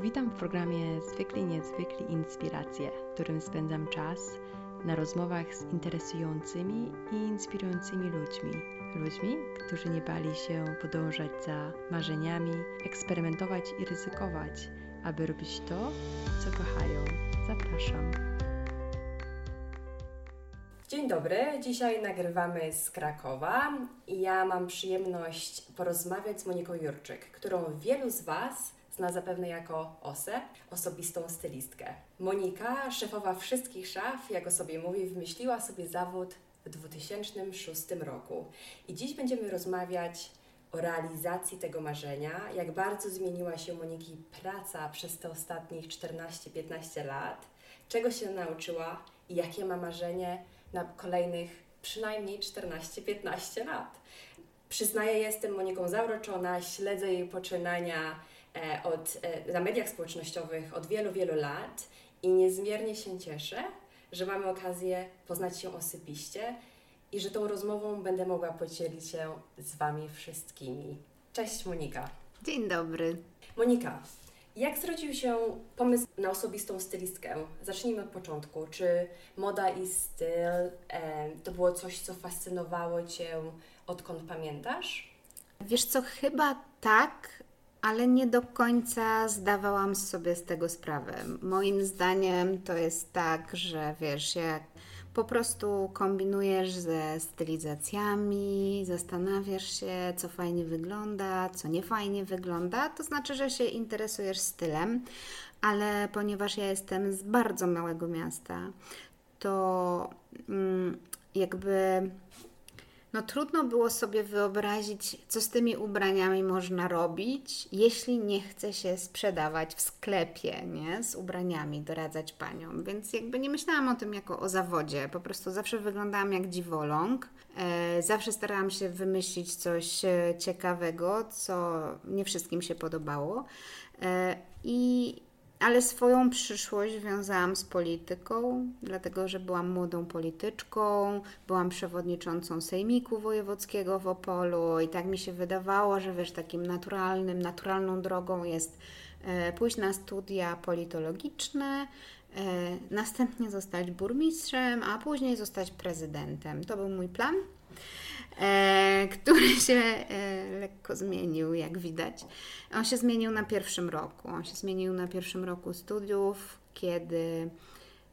Witam w programie Zwykli Niezwykli Inspiracje, w którym spędzam czas na rozmowach z interesującymi i inspirującymi ludźmi. Ludźmi, którzy nie bali się podążać za marzeniami, eksperymentować i ryzykować, aby robić to, co kochają. Zapraszam. Dzień dobry, dzisiaj nagrywamy z Krakowa i ja mam przyjemność porozmawiać z Moniką Jurczyk, którą wielu z Was zna zapewne jako OSE, osobistą stylistkę. Monika, szefowa wszystkich szaf, jak o sobie mówi, wymyśliła sobie zawód w 2006 roku. I dziś będziemy rozmawiać o realizacji tego marzenia, jak bardzo zmieniła się Moniki praca przez te ostatnich 14-15 lat, czego się nauczyła i jakie ma marzenie na kolejnych przynajmniej 14-15 lat. Przyznaję, jestem Moniką zauroczona, śledzę jej poczynania od, e, na mediach społecznościowych od wielu, wielu lat i niezmiernie się cieszę, że mamy okazję poznać się osobiście i że tą rozmową będę mogła podzielić się z Wami wszystkimi. Cześć Monika. Dzień dobry. Monika, jak zrodził się pomysł na osobistą stylistkę? Zacznijmy od początku. Czy moda i styl e, to było coś, co fascynowało Cię odkąd pamiętasz? Wiesz co, chyba tak, ale nie do końca zdawałam sobie z tego sprawę. Moim zdaniem to jest tak, że wiesz, jak po prostu kombinujesz ze stylizacjami, zastanawiasz się, co fajnie wygląda, co nie fajnie wygląda, to znaczy, że się interesujesz stylem, ale ponieważ ja jestem z bardzo małego miasta, to mm, jakby no trudno było sobie wyobrazić, co z tymi ubraniami można robić, jeśli nie chce się sprzedawać w sklepie, nie? Z ubraniami, doradzać paniom. Więc jakby nie myślałam o tym jako o zawodzie. Po prostu zawsze wyglądałam jak dziwoląg. E, zawsze starałam się wymyślić coś e, ciekawego, co nie wszystkim się podobało. E, I ale swoją przyszłość wiązałam z polityką, dlatego że byłam młodą polityczką, byłam przewodniczącą Sejmiku Wojewódzkiego w Opolu i tak mi się wydawało, że wiesz, takim naturalnym, naturalną drogą jest e, pójść na studia politologiczne, e, następnie zostać burmistrzem, a później zostać prezydentem. To był mój plan który się e, lekko zmienił, jak widać. On się zmienił na pierwszym roku. On się zmienił na pierwszym roku studiów, kiedy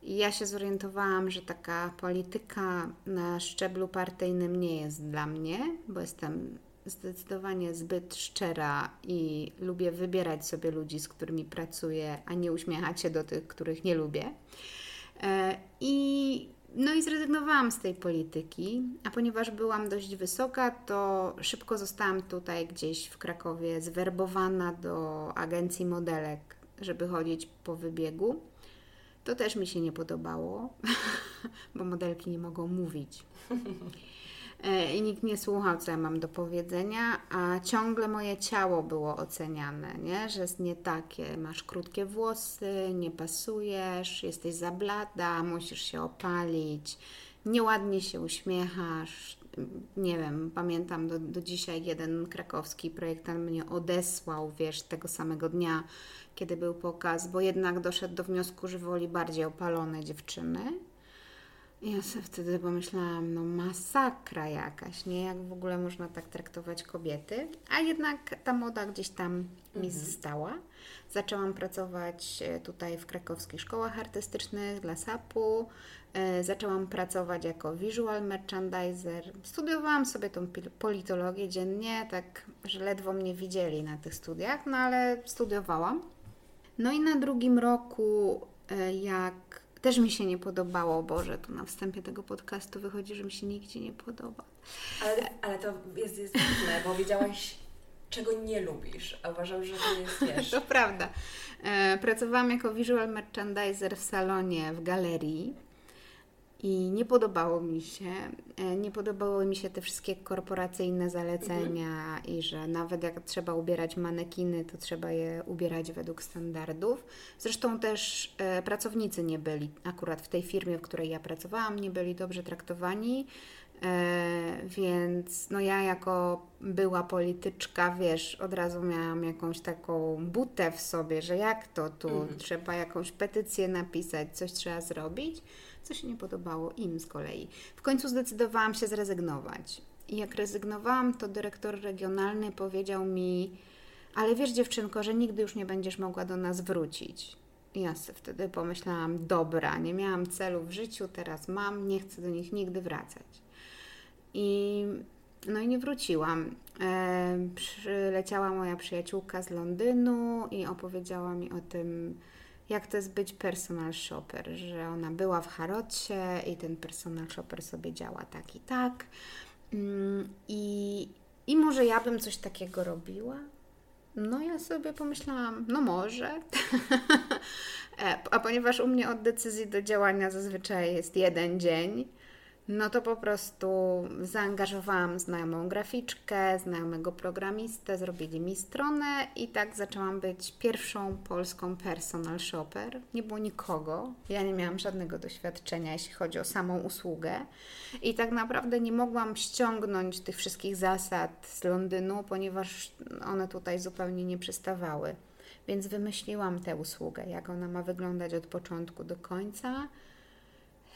ja się zorientowałam, że taka polityka na szczeblu partyjnym nie jest dla mnie, bo jestem zdecydowanie zbyt szczera i lubię wybierać sobie ludzi, z którymi pracuję, a nie uśmiechać się do tych, których nie lubię. E, I no i zrezygnowałam z tej polityki, a ponieważ byłam dość wysoka, to szybko zostałam tutaj gdzieś w Krakowie zwerbowana do agencji modelek, żeby chodzić po wybiegu. To też mi się nie podobało, bo modelki nie mogą mówić. E, i nikt nie słuchał, co ja mam do powiedzenia, a ciągle moje ciało było oceniane, nie? że jest nie takie, masz krótkie włosy, nie pasujesz, jesteś za blada, musisz się opalić, nieładnie się uśmiechasz. Nie wiem, pamiętam do, do dzisiaj jeden krakowski projektant mnie odesłał, wiesz, tego samego dnia, kiedy był pokaz, bo jednak doszedł do wniosku, że woli bardziej opalone dziewczyny ja sobie wtedy pomyślałam, no masakra jakaś, nie? Jak w ogóle można tak traktować kobiety? A jednak ta moda gdzieś tam mi mhm. została. Zaczęłam pracować e, tutaj w krakowskich szkołach artystycznych dla SAP-u. E, zaczęłam pracować jako visual merchandiser. Studiowałam sobie tą politologię dziennie, tak, że ledwo mnie widzieli na tych studiach, no ale studiowałam. No i na drugim roku, e, jak też mi się nie podobało, Boże, tu na wstępie tego podcastu wychodzi, że mi się nigdzie nie podoba. Ale, ale to jest, jest ważne, bo wiedziałaś, czego nie lubisz, a uważam, że to jest, wiesz... to prawda. E, pracowałam jako visual merchandiser w salonie, w galerii i nie podobało mi się. E, nie podobały mi się te wszystkie korporacyjne zalecenia mhm. i że nawet jak trzeba ubierać manekiny, to trzeba je ubierać według standardów. Zresztą też e, pracownicy nie byli, akurat w tej firmie, w której ja pracowałam, nie byli dobrze traktowani. E, więc no ja jako była polityczka, wiesz, od razu miałam jakąś taką butę w sobie, że jak to tu, mhm. trzeba jakąś petycję napisać, coś trzeba zrobić, co się nie podobało im z kolei. W końcu zdecydowałam się zrezygnować. I jak rezygnowałam, to dyrektor regionalny powiedział mi, ale wiesz dziewczynko, że nigdy już nie będziesz mogła do nas wrócić. I ja sobie wtedy pomyślałam, dobra, nie miałam celu w życiu, teraz mam, nie chcę do nich nigdy wracać. I no i nie wróciłam. E, przyleciała moja przyjaciółka z Londynu i opowiedziała mi o tym, jak to jest być personal shopper, że ona była w Harrodzie i ten personal shopper sobie działa tak i tak. Mm, I, I może ja bym coś takiego robiła? No ja sobie pomyślałam, no może. E, a ponieważ u mnie od decyzji do działania zazwyczaj jest jeden dzień, no to po prostu zaangażowałam znajomą graficzkę, znajomego programistę, zrobili mi stronę i tak zaczęłam być pierwszą polską personal shopper. Nie było nikogo, ja nie miałam żadnego doświadczenia, jeśli chodzi o samą usługę i tak naprawdę nie mogłam ściągnąć tych wszystkich zasad z Londynu, ponieważ one tutaj zupełnie nie przystawały. Więc wymyśliłam tę usługę, jak ona ma wyglądać od początku do końca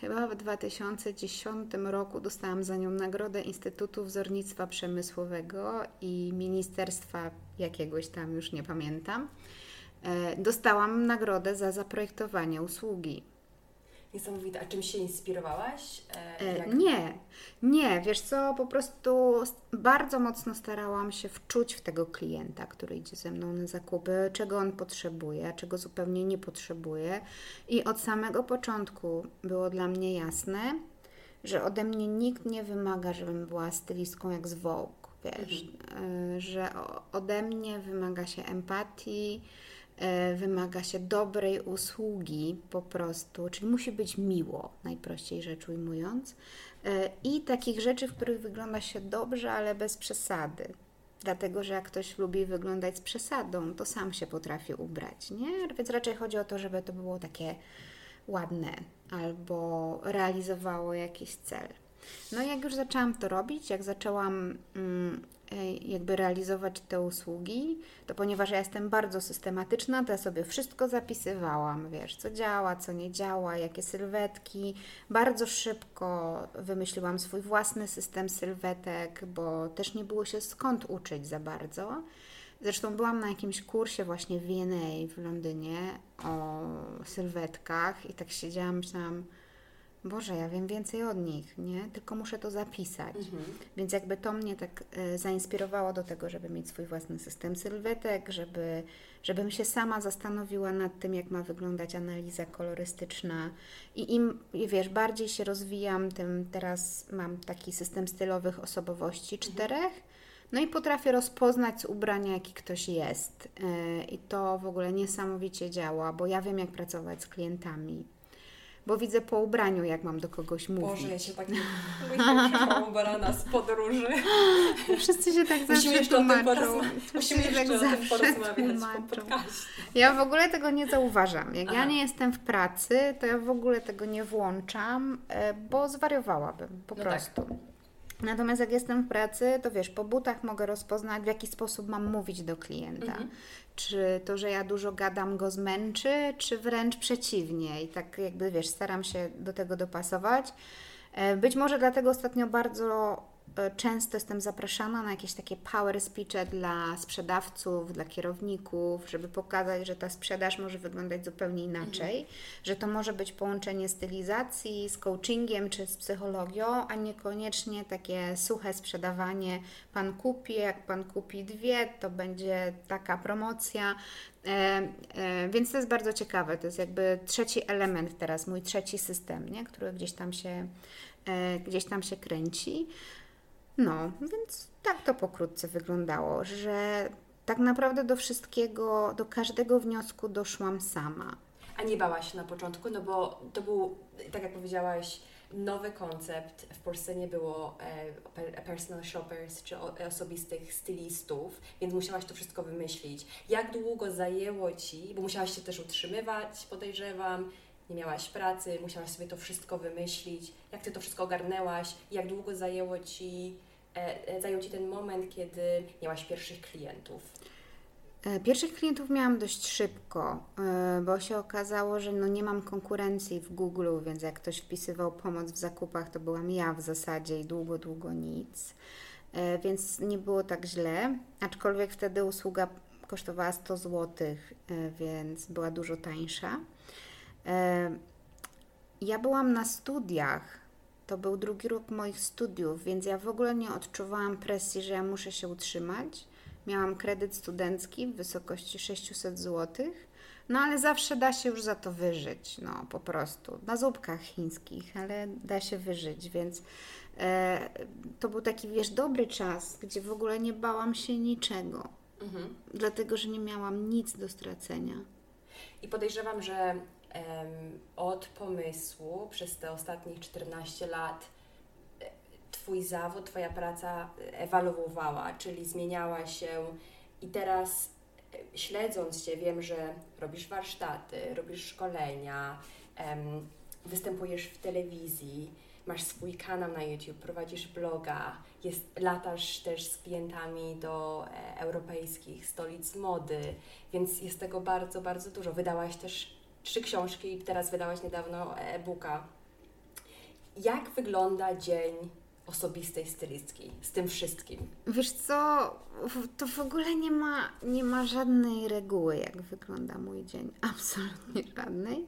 Chyba w 2010 roku dostałam za nią nagrodę Instytutu Wzornictwa Przemysłowego i Ministerstwa jakiegoś tam, już nie pamiętam. E, dostałam nagrodę za zaprojektowanie usługi. Niesamowite. A czym się inspirowałaś? E, jak... Nie, nie. Wiesz co, po prostu bardzo mocno starałam się wczuć w tego klienta, który idzie ze mną na zakupy, czego on potrzebuje, czego zupełnie nie potrzebuje. I od samego początku było dla mnie jasne, że ode mnie nikt nie wymaga, żebym była stylistką jak z Vogue, wiesz, mhm. E, że ode mnie wymaga się empatii, E, wymaga się dobrej usługi po prostu, czyli musi być miło, najprościej rzecz ujmując, e, i takich rzeczy, w których wygląda się dobrze, ale bez przesady. Dlatego, że jak ktoś lubi wyglądać z przesadą, to sam się potrafi ubrać, nie? Więc raczej chodzi o to, żeby to było takie ładne albo realizowało jakiś cel. No jak już zaczęłam to robić, jak zaczęłam mm, e, jakby realizować te usługi, to ponieważ ja jestem bardzo systematyczna, to ja sobie wszystko zapisywałam, wiesz, co działa, co nie działa, jakie sylwetki. Bardzo szybko wymyśliłam swój własny system sylwetek, bo też nie było się skąd uczyć za bardzo. Zresztą byłam na jakimś kursie właśnie w VNA w Londynie o sylwetkach i tak siedziałam, myślałam, Boże, ja wiem więcej od nich, nie? Tylko muszę to zapisać. Mhm. Więc jakby to mnie tak e, zainspirowało do tego, żeby mieć swój własny system sylwetek, żeby, żebym się sama zastanowiła nad tym, jak ma wyglądać analiza kolorystyczna. I im, wiesz, bardziej się rozwijam, tym teraz mam taki system stylowych osobowości mhm. czterech. No i potrafię rozpoznać z ubrania, jaki ktoś jest. Yy, I to w ogóle niesamowicie działa, bo ja wiem, jak pracować z klientami bo widzę po ubraniu, jak mam do kogoś mówić. Boże, ja się tak nie barana z podróży. Wszyscy się tak zawsze Musimy tłumaczą. Musimy jeszcze tak tym porozmawiać Ja w ogóle tego nie zauważam. Jak Aha. ja nie jestem w pracy, to ja w ogóle tego nie włączam, e, bo zwariowałabym po no tak. prostu. Tak. Natomiast jak jestem w pracy, to wiesz, po butach mogę rozpoznać, w jaki sposób mam mówić do klienta. Mhm. Czy to, że ja dużo gadam, go zmęczy, czy wręcz przeciwnie. I tak jakby, wiesz, staram się do tego dopasować. E, być może dlatego ostatnio bardzo często jestem zapraszana na jakieś takie power speeche dla sprzedawców, dla kierowników, żeby pokazać, że ta sprzedaż może wyglądać zupełnie inaczej, mhm. że to może być połączenie stylizacji z coachingiem czy z psychologią, a niekoniecznie takie suche sprzedawanie. Pan kupi, jak pan kupi dwie, to będzie taka promocja. E, e, więc to jest bardzo ciekawe. To jest jakby trzeci element teraz, mój trzeci system, nie? który gdzieś tam się, e, gdzieś tam się kręci. No, więc tak to pokrótce wyglądało, że tak naprawdę do wszystkiego, do każdego wniosku doszłam sama. A nie bałaś się na początku, no bo to był, tak jak powiedziałaś, nowy koncept. W Polsce nie było e, personal shoppers czy osobistych stylistów, więc musiałaś to wszystko wymyślić. Jak długo zajęło Ci, bo musiałaś się też utrzymywać, podejrzewam, nie miałaś pracy, musiałaś sobie to wszystko wymyślić. Jak Ty to wszystko ogarnęłaś? Jak długo zajęło Ci, zajął Ci ten moment, kiedy miałaś pierwszych klientów? E, pierwszych klientów miałam dość szybko, e, bo się okazało, że no nie mam konkurencji w Google, więc jak ktoś wpisywał pomoc w zakupach, to byłam ja w zasadzie i długo, długo nic. Więc nie było tak źle, aczkolwiek wtedy usługa kosztowała 100 zł, więc była dużo tańsza. Ja byłam na studiach. To był drugi rok moich studiów, więc ja w ogóle nie odczuwałam presji, że ja muszę się utrzymać. Miałam kredyt studencki w wysokości 600 zł, no ale zawsze da się już za to wyżyć, no po prostu. Na zupkach chińskich, ale da się wyżyć, więc e, to był taki, wiesz, dobry czas, gdzie w ogóle nie bałam się niczego, mhm. dlatego że nie miałam nic do stracenia. I podejrzewam, że od pomysłu przez te ostatnie 14 lat e, Twój zawód, Twoja praca ewoluowała, czyli zmieniała się i teraz e, śledząc Cię wiem, że robisz warsztaty, robisz szkolenia, występujesz w telewizji, masz swój kanał na YouTube, prowadzisz bloga, jest, latasz też z klientami do e, europejskich stolic mody, więc jest tego bardzo, bardzo dużo. Wydałaś też trzy książki teraz wydałaś niedawno e-booka. Jak wygląda dzień osobistej stylistki z tym wszystkim? Wiesz co, to w ogóle nie ma, nie ma żadnej reguły, jak wygląda mój dzień. Absolutnie żadnej.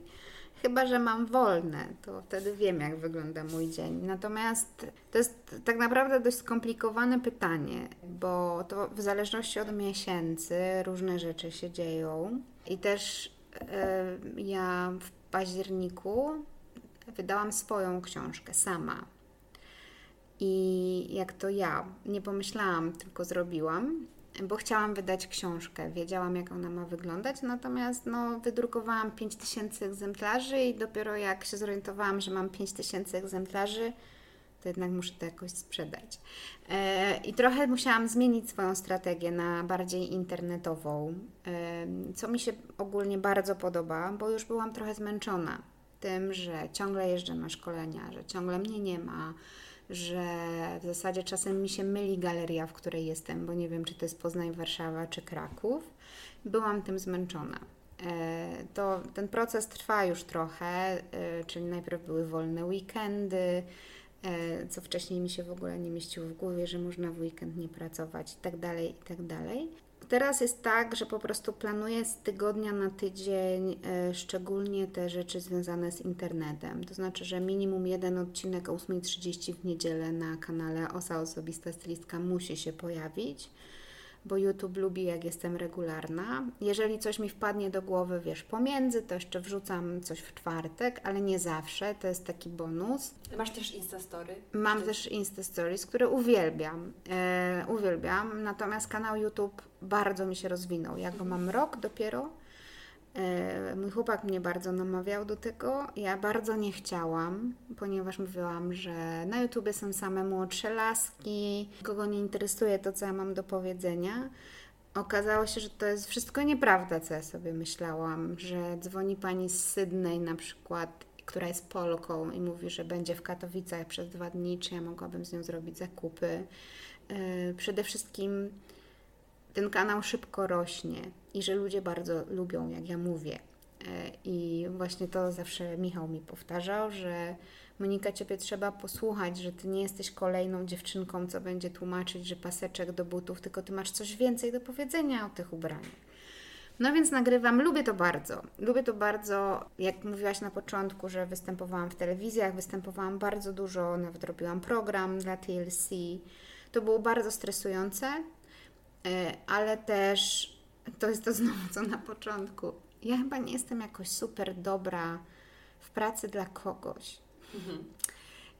Chyba, że mam wolne, to wtedy wiem, jak wygląda mój dzień. Natomiast to jest tak naprawdę dość skomplikowane pytanie, bo to w zależności od miesięcy różne rzeczy się dzieją i też ja w październiku wydałam swoją książkę sama. I jak to ja, nie pomyślałam, tylko zrobiłam, bo chciałam wydać książkę. Wiedziałam, jak ona ma wyglądać, natomiast no, wydrukowałam 5000 egzemplarzy i dopiero jak się zorientowałam, że mam 5000 egzemplarzy, to jednak muszę to jakoś sprzedać. E, I trochę musiałam zmienić swoją strategię na bardziej internetową, e, co mi się ogólnie bardzo podoba, bo już byłam trochę zmęczona tym, że ciągle jeżdżę na szkolenia, że ciągle mnie nie ma, że w zasadzie czasem mi się myli galeria, w której jestem, bo nie wiem, czy to jest Poznań, Warszawa czy Kraków. Byłam tym zmęczona. E, to ten proces trwa już trochę, czyli najpierw były wolne weekendy, E, co wcześniej mi się w ogóle nie mieściło w głowie, że można w weekend nie pracować i tak dalej, i tak. Teraz jest tak, że po prostu planuję z tygodnia na tydzień e, szczególnie te rzeczy związane z internetem. To znaczy, że minimum jeden odcinek o 8.30 w niedzielę na kanale Osa Osobista Stylistka musi się pojawić bo YouTube lubi, jak jestem regularna. Jeżeli coś mi wpadnie do głowy, wiesz, pomiędzy, to jeszcze wrzucam coś w czwartek, ale nie zawsze, to jest taki bonus. Masz też Instastory? Mam Czy... też Instastories, które uwielbiam. E, uwielbiam, natomiast kanał YouTube bardzo mi się rozwinął. Ja go mam rok dopiero, mój chłopak mnie bardzo namawiał do tego. Ja bardzo nie chciałam, ponieważ mówiłam, że na YouTubie są same młodsze laski, kogo nie interesuje to, co ja mam do powiedzenia. Okazało się, że to jest wszystko nieprawda, co ja sobie myślałam, że dzwoni pani z Sydney na przykład, która jest Polką i mówi, że będzie w Katowicach przez dwa dni, czy ja mogłabym z nią zrobić zakupy. E, przede wszystkim ten kanał szybko rośnie i że ludzie bardzo lubią, jak ja mówię. E, I właśnie to zawsze Michał mi powtarzał, że Monika, Ciebie trzeba posłuchać, że Ty nie jesteś kolejną dziewczynką, co będzie tłumaczyć, że paseczek do butów, tylko Ty masz coś więcej do powiedzenia o tych ubraniach. No więc nagrywam, lubię to bardzo. Lubię to bardzo, jak mówiłaś na początku, że występowałam w telewizjach, występowałam bardzo dużo, nawet robiłam program dla TLC. To było bardzo stresujące, ale też to jest to znowu co na początku. Ja chyba nie jestem jakoś super dobra w pracy dla kogoś. Mhm.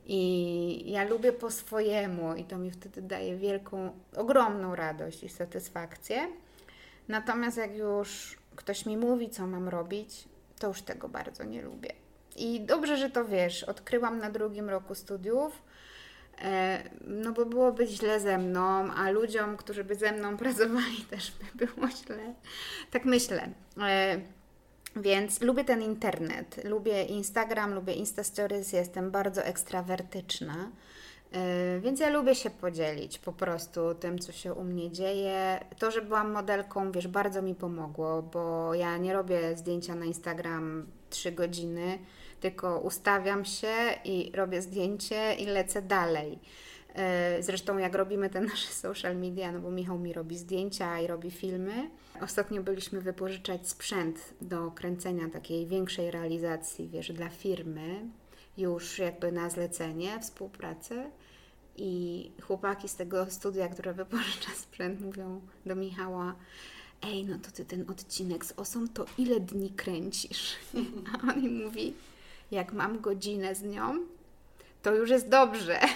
I ja lubię po swojemu, i to mi wtedy daje wielką, ogromną radość i satysfakcję. Natomiast jak już ktoś mi mówi, co mam robić, to już tego bardzo nie lubię. I dobrze, że to wiesz. Odkryłam na drugim roku studiów, E, no bo byłoby źle ze mną, a ludziom, którzy by ze mną pracowali, też by było źle. Tak myślę. E, Więc lubię ten internet, lubię Instagram, lubię Insta Stories, jestem bardzo ekstrawertyczna. Yy, Więc ja lubię się podzielić po prostu tym, co się u mnie dzieje. To, że byłam modelką, wiesz, bardzo mi pomogło, bo ja nie robię zdjęcia na Instagram 3 godziny, tylko ustawiam się i robię zdjęcie i lecę dalej. Yy, Zresztą jak robimy te nasze social media, no bo Michał mi robi zdjęcia i robi filmy. Ostatnio byliśmy wypożyczać sprzęt do kręcenia takiej większej realizacji, wiesz, dla firmy, już jakby na zlecenie, współpracę. I chłopaki z tego studia, które wypożycza sprzęt, mówią do Michała, ej, no to ty ten odcinek z osą, to ile dni kręcisz? A on mi mówi, jak mam godzinę z nią, to już jest dobrze.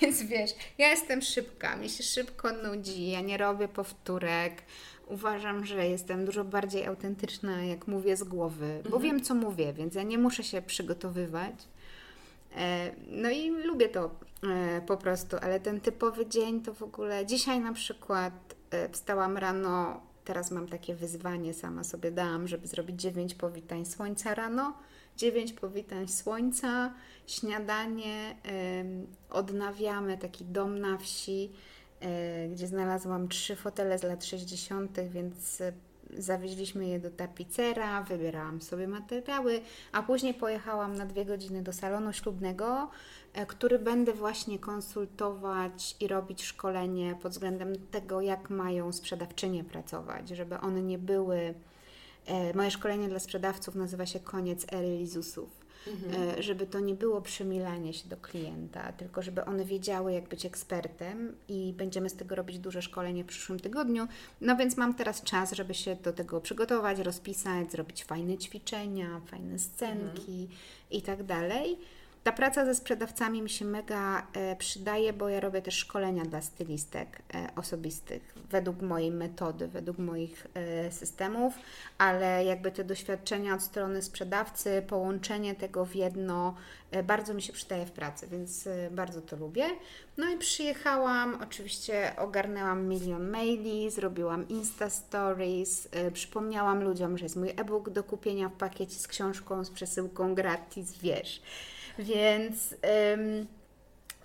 Więc wiesz, ja jestem szybka, mi się szybko nudzi, ja nie robię powtórek. Uważam, że jestem dużo bardziej autentyczna, jak mówię z głowy, bo wiem, co mówię, więc ja nie muszę się przygotowywać. E, No i lubię to e, po prostu, ale ten typowy dzień to w ogóle. Dzisiaj na przykład e, wstałam rano, teraz mam takie wyzwanie, sama sobie dałam, żeby zrobić dziewięć powitań słońca rano. Dziewięć powitań słońca, śniadanie, odnawiamy taki dom na wsi, e, gdzie znalazłam trzy fotele z lat 60., więc e, zawieźliśmy je do tapicera, wybierałam sobie materiały, a później pojechałam na dwie godziny do salonu ślubnego, który będę właśnie konsultować i robić szkolenie pod względem tego, jak mają sprzedawczynie pracować, żeby one nie były. e, Moje szkolenie dla sprzedawców nazywa się Koniec ery Lizusów. E, Żeby to nie było przymilanie się do klienta, tylko żeby one wiedziały, jak być ekspertem, i będziemy z tego robić duże szkolenie w przyszłym tygodniu. No więc mam teraz czas, żeby się do tego przygotować, rozpisać, zrobić fajne ćwiczenia, fajne scenki i tak dalej. Ta praca ze sprzedawcami mi się mega e, przydaje, bo ja robię też szkolenia dla stylistek e, osobistych według mojej metody, według moich e, systemów, ale jakby te doświadczenia od strony sprzedawcy, połączenie tego w jedno bardzo mi się przydaje w pracy, więc bardzo to lubię. No i przyjechałam, oczywiście ogarnęłam milion maili, zrobiłam Insta Stories, przypomniałam ludziom, że jest mój e-book do kupienia w pakiecie z książką, z przesyłką gratis, wiesz. Więc em,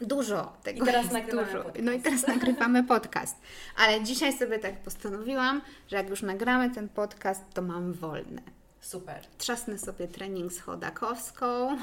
dużo tego I teraz nagrywamy dużo. podcast. No i teraz nagrywamy podcast. Ale dzisiaj sobie tak postanowiłam, że jak już nagramy ten podcast, to mam wolne. Super. Trzasnę sobie trening z chodakowską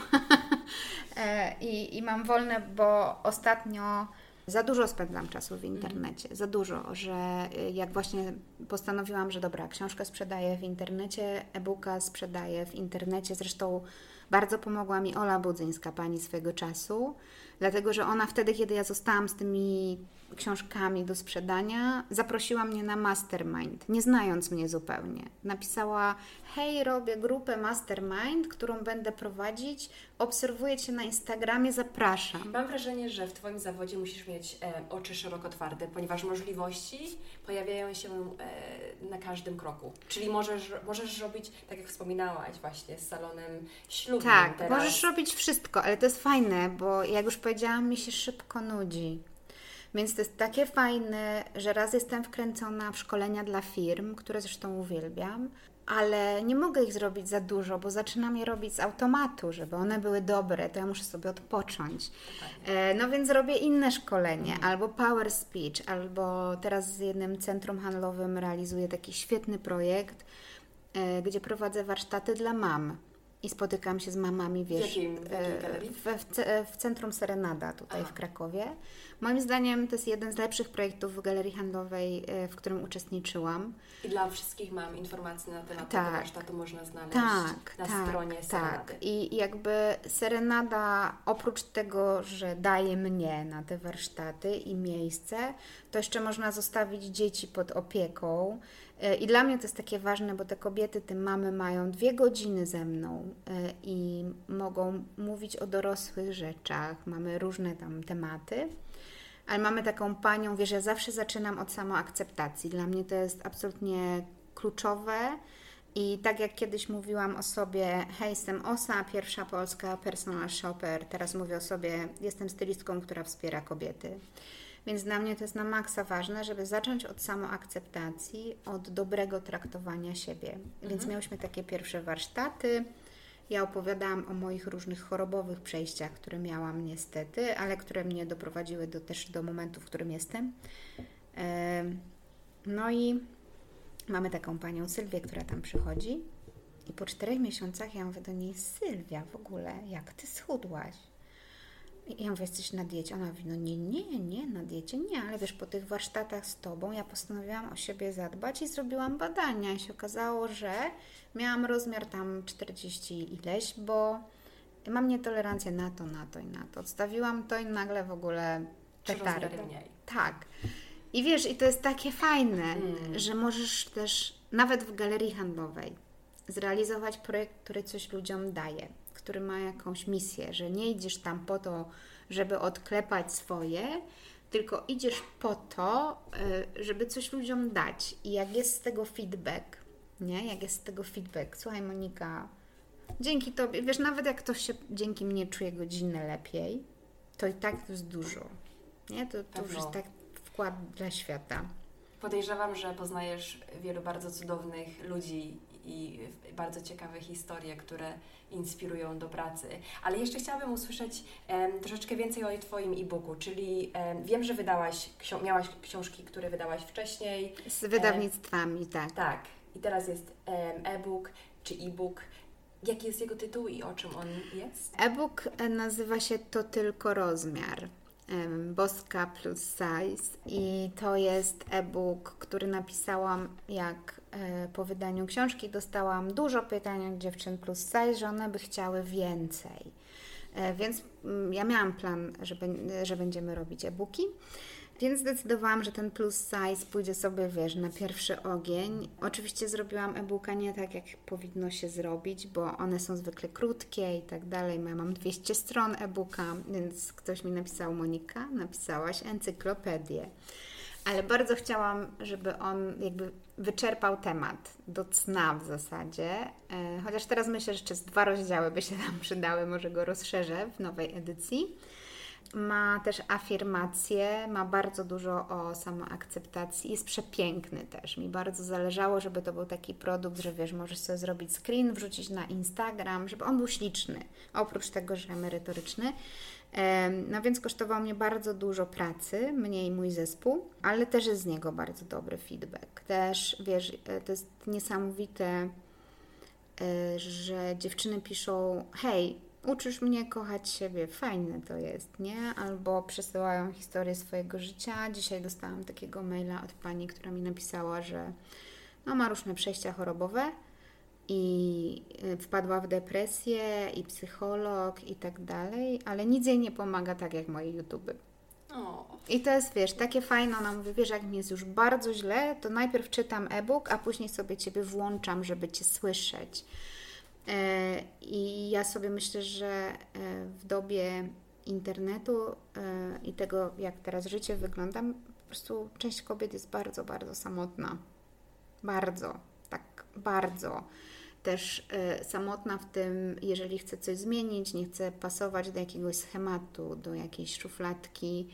E, I, i mam wolne, bo ostatnio za dużo spędzam czasu w internecie, za dużo, że y, jak właśnie postanowiłam, że dobra, książkę sprzedaję w internecie, e-booka sprzedaję w internecie, zresztą bardzo pomogła mi Ola Budzyńska, pani swego czasu, dlatego że ona wtedy, kiedy ja zostałam z tymi książkami do sprzedania, zaprosiła mnie na mastermind, nie znając mnie zupełnie. Napisała: Hej, robię grupę mastermind, którą będę prowadzić, obserwuję Cię na Instagramie, zapraszam. Mam wrażenie, że w Twoim zawodzie musisz mieć e, oczy szeroko otwarte, ponieważ możliwości pojawiają się e, na każdym kroku. Czyli możesz, możesz robić, tak jak wspominałaś właśnie, z salonem ślubnym Tak, teraz. możesz robić wszystko, ale to jest fajne, bo jak już powiedziałam, mi się szybko nudzi. Więc to jest takie fajne, że raz jestem wkręcona w szkolenia dla firm, które zresztą uwielbiam, ale nie mogę ich zrobić za dużo, bo zaczynam je robić z automatu, żeby one były dobre, to ja muszę sobie odpocząć. E, No więc robię inne szkolenie, albo Power Speech, albo teraz z jednym centrum handlowym realizuję taki świetny projekt, e, gdzie prowadzę warsztaty dla mam. I spotykam się z mamami, wiesz, jakim- w jakiej e, w, w, ce- w centrum Serenada tutaj Aha. w Krakowie. Moim zdaniem to jest jeden z lepszych projektów w galerii handlowej, e, w którym uczestniczyłam. I dla wszystkich mam informacje na temat Tak. tego warsztatu, można znaleźć Tak, na tak, stronie tak. Serenady. I jakby Serenada, oprócz tego, że daje mnie na te warsztaty i miejsce, to jeszcze można zostawić dzieci pod opieką. E, I dla mnie to jest takie ważne, bo te kobiety, te mamy mają dwie godziny ze mną e, i mogą mówić o dorosłych rzeczach. Mamy różne tam tematy. Ale mamy taką panią, wiesz, ja zawsze zaczynam od samoakceptacji. Dla mnie to jest absolutnie kluczowe. I tak jak kiedyś mówiłam o sobie, hej, jestem Osa, pierwsza polska personal shopper, teraz mówię o sobie, jestem stylistką, która wspiera kobiety. Więc dla mnie to jest na maksa ważne, żeby zacząć od samoakceptacji, od dobrego traktowania siebie. Mhm. Więc miałyśmy takie pierwsze warsztaty. Ja opowiadałam o moich różnych chorobowych przejściach, które miałam niestety, ale które mnie doprowadziły do, też do momentu, w którym jestem. No i mamy taką panią Sylwię, która tam przychodzi. I po czterech miesiącach ja mówię do niej, Sylwia, w ogóle, jak ty schudłaś? I ja mówię, jesteś na diecie? Ona mówi, no nie, nie, nie, na diecie nie, ale wiesz, po tych warsztatach z Tobą ja postanowiłam o siebie zadbać i zrobiłam badania i się okazało, że miałam rozmiar tam 40 ileś, bo mam nietolerancję na to, na to i na to. Odstawiłam to i nagle w ogóle petardę. Tak. I wiesz, i to jest takie fajne, mm. że możesz też nawet w galerii handlowej zrealizować projekt, który coś ludziom daje który ma jakąś misję, że nie idziesz tam po to, żeby odklepać swoje, tylko idziesz po to, y, żeby coś ludziom dać. I jak jest z tego feedback, nie? Jak jest z tego feedback, słuchaj Monika, dzięki Tobie, wiesz, nawet jak ktoś się dzięki mnie czuje godzinę lepiej, to i tak to jest dużo. Nie? To, to już jest tak wkład dla świata. Podejrzewam, że poznajesz wielu bardzo cudownych ludzi i bardzo ciekawe historie, które inspirują do pracy. Ale jeszcze chciałabym usłyszeć um, troszeczkę więcej o Twoim e-booku, czyli um, wiem, że wydałaś, miałaś książki, które wydałaś wcześniej. Z wydawnictwami, tak. Tak. I teraz jest e-book czy e-book. Jaki jest jego tytuł i o czym on jest? E-book e, nazywa się To tylko rozmiar. Boska plus size i to jest e-book, który napisałam jak po wydaniu książki dostałam dużo pytań od dziewczyn plus size, że one by chciały więcej. E, więc mm, ja miałam plan, że, że będziemy robić e-booki. Więc zdecydowałam, że ten plus size pójdzie sobie, wiesz, na pierwszy ogień. Oczywiście zrobiłam e-booka nie tak, jak powinno się zrobić, bo one są zwykle krótkie i tak dalej. Ja mam 200 stron e-booka, więc ktoś mi napisał, Monika, napisałaś encyklopedię. Ale bardzo chciałam, żeby on jakby wyczerpał temat do cna w zasadzie. E, chociaż teraz myślę, że jeszcze dwa rozdziały by się tam przydały, może go rozszerzę w nowej edycji. Ma też afirmacje, ma bardzo dużo o samoakceptacji. Jest przepiękny też. Mi bardzo zależało, żeby to był taki produkt, że wiesz, możesz sobie zrobić screen, wrzucić na Instagram, żeby on był śliczny. Oprócz tego, że merytoryczny. No więc kosztował mnie bardzo dużo pracy, mnie i mój zespół, ale też jest z niego bardzo dobry feedback. Też, wiesz, e, to jest niesamowite, e, że dziewczyny piszą: Hej, uczysz mnie kochać siebie, fajne to jest, nie? Albo przesyłają historię swojego życia. Dzisiaj dostałam takiego maila od pani, która mi napisała, że no, ma różne przejścia chorobowe i y, wpadła w depresję i psycholog i tak dalej, ale nic jej nie pomaga tak jak moje YouTube. I to jest, wiesz, takie fajne, ona mówi, wiesz, jak mi jest już bardzo źle, to najpierw czytam e-book, a później sobie Ciebie włączam, żeby Cię słyszeć. E, I ja sobie myślę, że e, w dobie internetu e, i tego, jak teraz życie wygląda, po prostu część kobiet jest bardzo, bardzo samotna. Bardzo, bardzo. Też samotna w tym, jeżeli chce coś zmienić, nie chce pasować do jakiegoś schematu, do jakiejś szufladki,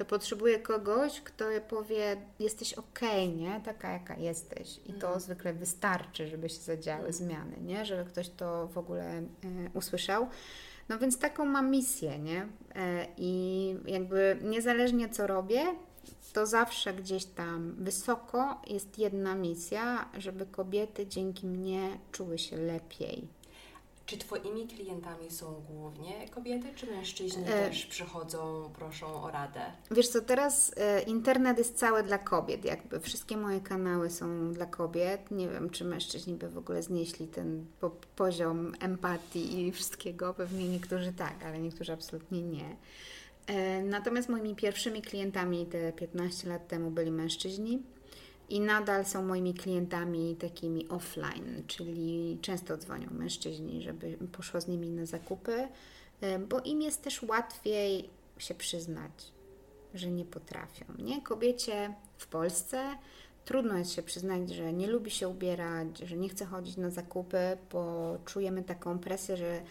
to potrzebuje kogoś, kto powie, jesteś ok, nie? Taka jaka jesteś. I to mhm. zwykle wystarczy, żeby się zadziały mhm. zmiany, nie? Żeby ktoś to w ogóle e, usłyszał. No więc taką mam misję, nie? E, I jakby niezależnie co robię, to zawsze gdzieś tam wysoko jest jedna misja, żeby kobiety dzięki mnie czuły się lepiej czy Twoimi klientami są głównie kobiety, czy mężczyźni e... też przychodzą, proszą o radę? Wiesz co, teraz e, internet jest cały dla kobiet, jakby wszystkie moje kanały są dla kobiet. Nie wiem, czy mężczyźni by w ogóle znieśli ten po, poziom empatii i wszystkiego. Pewnie niektórzy tak, ale niektórzy absolutnie nie. E, natomiast moimi pierwszymi klientami te 15 lat temu byli mężczyźni i nadal są moimi klientami takimi offline, czyli często dzwonią mężczyźni, żeby poszło z nimi na zakupy, e, bo im jest też łatwiej się przyznać, że nie potrafią. Nie? Kobiecie w Polsce trudno jest się przyznać, że nie lubi się ubierać, że nie chce chodzić na zakupy, bo czujemy taką presję, że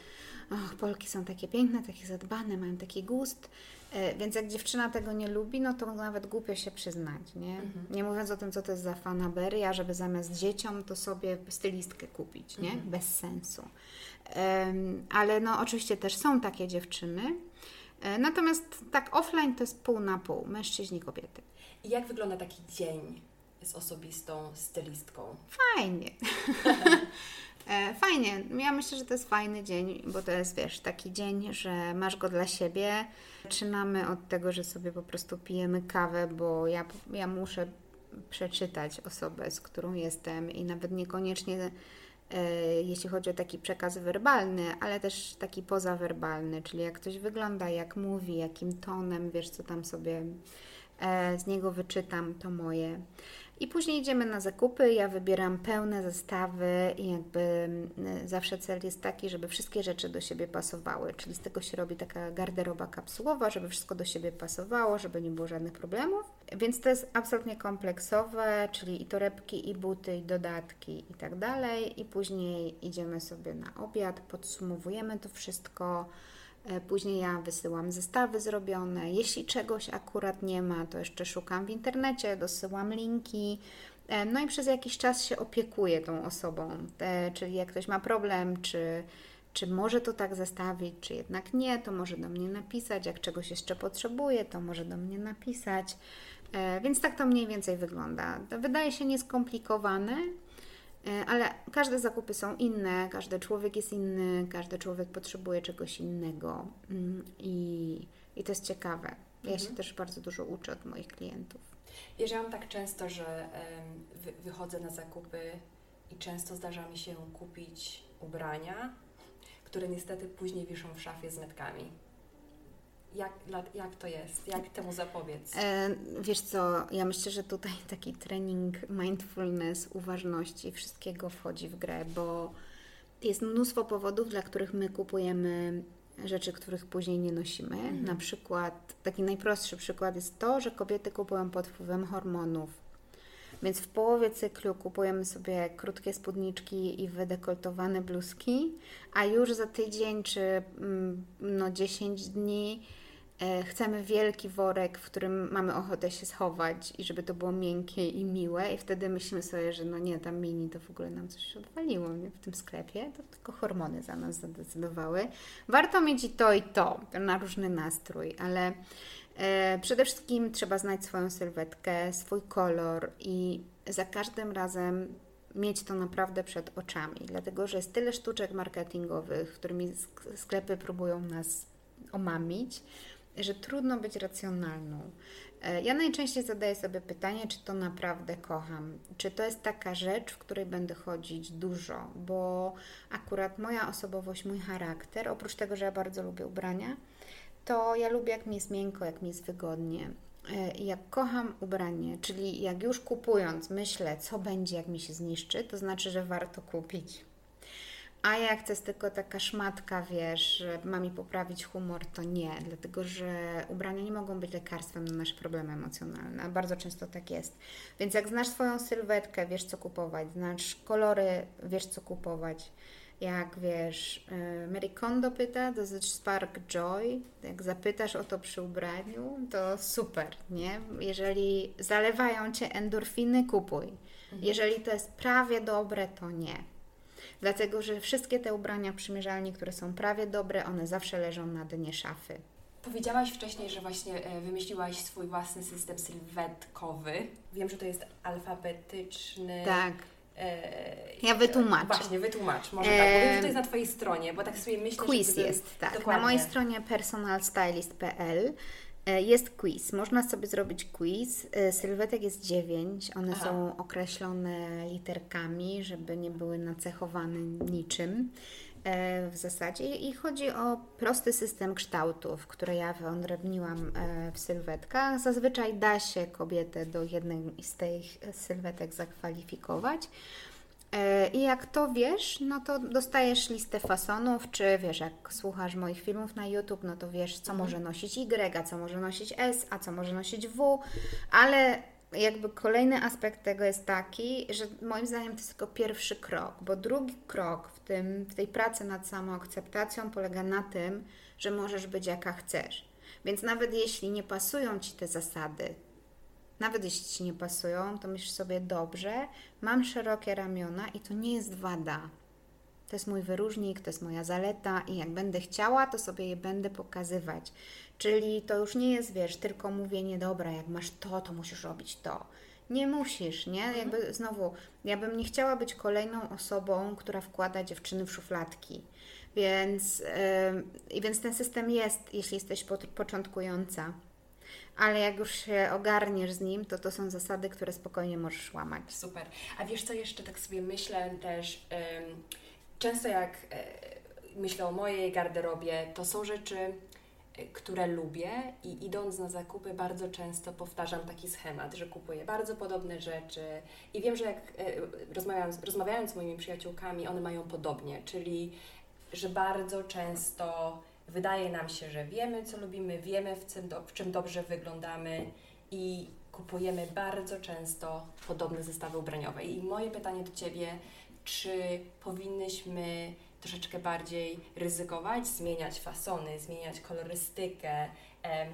oh, Polki są takie piękne, takie zadbane, mają taki gust E, więc jak dziewczyna tego nie lubi, no to nawet głupio się przyznać, nie? Mhm. Nie mówiąc o tym, co to jest za fanaberia, żeby zamiast dzieciom to sobie stylistkę kupić, nie? Mhm. Bez sensu. Um, ale no oczywiście też są takie dziewczyny. E, natomiast tak offline to jest pół na pół, mężczyźni, kobiety. I jak wygląda taki dzień z osobistą stylistką? Fajnie. E, fajnie. Ja myślę, że to jest fajny dzień, bo to jest, wiesz, taki dzień, że masz go dla siebie. Zaczynamy od tego, że sobie po prostu pijemy kawę, bo ja, ja muszę przeczytać osobę, z którą jestem i nawet niekoniecznie e, jeśli chodzi o taki przekaz werbalny, ale też taki pozawerbalny, czyli jak ktoś wygląda, jak mówi, jakim tonem, wiesz, co tam sobie e, z niego wyczytam, to moje. I później idziemy na zakupy, ja wybieram pełne zestawy i jakby mm, zawsze cel jest taki, żeby wszystkie rzeczy do siebie pasowały, czyli z tego się robi taka garderoba kapsułowa, żeby wszystko do siebie pasowało, żeby nie było żadnych problemów. Więc to jest absolutnie kompleksowe, czyli i torebki, i buty, i dodatki i tak dalej. I później idziemy sobie na obiad, podsumowujemy to wszystko później ja wysyłam zestawy zrobione. Jeśli czegoś akurat nie ma, to jeszcze szukam w internecie, dosyłam linki. E, no i przez jakiś czas się opiekuję tą osobą. E, czyli jak ktoś ma problem, czy, czy może to tak zestawić, czy jednak nie, to może do mnie napisać. Jak czegoś jeszcze potrzebuje, to może do mnie napisać. Więc tak to mniej więcej wygląda. Wydaje się nieskomplikowane, E, ale każde zakupy są inne, każdy człowiek jest inny, każdy człowiek potrzebuje czegoś innego mm, i, i to jest ciekawe. Ja mhm. się też bardzo dużo uczę od moich klientów. Ja mam tak często, że wychodzę na zakupy i często zdarza mi się kupić ubrania, które niestety później wiszą w szafie z metkami. Jak, jak to jest? Jak temu zapobiec? E, wiesz co, ja myślę, że tutaj taki trening mindfulness, uważności, wszystkiego wchodzi w grę, bo jest mnóstwo powodów, dla których my kupujemy rzeczy, których później nie nosimy. Mhm. Na przykład, taki najprostszy przykład jest to, że kobiety kupują pod wpływem hormonów. Więc w połowie cyklu kupujemy sobie krótkie spódniczki i wydekoltowane bluzki, a już za tydzień czy mm, no, 10 dni chcemy wielki worek, w którym mamy ochotę się schować i żeby to było miękkie i miłe i wtedy myślimy sobie, że no nie, tam mini to w ogóle nam coś odwaliło nie? w tym sklepie, to tylko hormony za nas zadecydowały. Warto mieć i to i to, na różny nastrój, ale e, przede wszystkim trzeba znać swoją sylwetkę, swój kolor i za każdym razem mieć to naprawdę przed oczami, dlatego że jest tyle sztuczek marketingowych, którymi sklepy próbują nas omamić, że trudno być racjonalną. E, ja najczęściej zadaję sobie pytanie, czy to naprawdę kocham, czy to jest taka rzecz, w której będę chodzić dużo, bo akurat moja osobowość, mój charakter, oprócz tego, że ja bardzo lubię ubrania, to ja lubię, jak mi jest miękko, jak mi jest wygodnie. E, jak kocham ubranie, czyli jak już kupując myślę, co będzie, jak mi się zniszczy, to znaczy, że warto kupić. A jak to jest tylko taka szmatka, wiesz, że ma mi poprawić humor, to nie, dlatego że ubrania nie mogą być lekarstwem na nasze problemy emocjonalne, a bardzo często tak jest. Więc jak znasz swoją sylwetkę, wiesz co kupować, znasz kolory, wiesz co kupować. Jak wiesz, y, Mary Kondo pyta, does it spark joy? Jak zapytasz o to przy ubraniu, to super, nie? Jeżeli zalewają cię endorfiny, kupuj. Mhm. Jeżeli to jest prawie dobre, to nie dlatego że wszystkie te ubrania przymierzalni, które są prawie dobre, one zawsze leżą na dnie szafy. Powiedziałaś wcześniej, że właśnie e, wymyśliłaś swój własny system sylwetkowy. Wiem, że to jest alfabetyczny. Tak. E, ja wytłumaczę. Właśnie, wytłumacz. Może tak, bo wiem, że to jest na Twojej stronie, bo tak sobie myślę, Quiz że... Quiz jest, tak. Dokładnie. Na mojej stronie personalstylist.pl jest quiz. Można sobie zrobić quiz. E, sylwetek jest dziewięć. One Aha. są określone literkami, żeby nie były nacechowane niczym e, w zasadzie. I chodzi o prosty system kształtów, które ja wyodrębniłam w sylwetkach. Zazwyczaj da się kobietę do jednej z tych sylwetek zakwalifikować. E, I jak to wiesz, no to dostajesz listę fasonów, czy wiesz, jak słuchasz moich filmów na YouTube, no to wiesz, co mhm. może nosić Y, a co może nosić S, a co może nosić W, ale jakby kolejny aspekt tego jest taki, że moim zdaniem to jest tylko pierwszy krok, bo drugi krok w, tym, w tej pracy nad samoakceptacją polega na tym, że możesz być jaka chcesz. Więc nawet jeśli nie pasują ci te zasady, nawet jeśli ci nie pasują, to myślisz sobie dobrze, mam szerokie ramiona i to nie jest wada. To jest mój wyróżnik, to jest moja zaleta i jak będę chciała, to sobie je będę pokazywać. Czyli to już nie jest, wiesz, tylko mówienie, dobra, jak masz to, to musisz robić to. Nie musisz, nie? Mhm. Jakby znowu, ja bym nie chciała być kolejną osobą, która wkłada dziewczyny w szufladki. Więc, yy, więc ten system jest, jeśli jesteś początkująca. Ale jak już się ogarniesz z nim, to to są zasady, które spokojnie możesz łamać. Super. A wiesz co jeszcze tak sobie myślę też, często jak e, myślę o mojej garderobie, to są rzeczy, e, które lubię i idąc na zakupy bardzo często powtarzam taki schemat, że kupuję bardzo podobne rzeczy i wiem, że jak e, rozmawiając, rozmawiając z moimi przyjaciółkami, one mają podobnie, czyli że bardzo często wydaje nam się, że wiemy, co lubimy, wiemy, w czym, do, w czym dobrze wyglądamy i kupujemy bardzo często podobne zestawy ubraniowe. I moje pytanie do Ciebie, czy powinnyśmy troszeczkę bardziej ryzykować, zmieniać fasony, zmieniać kolorystykę, e,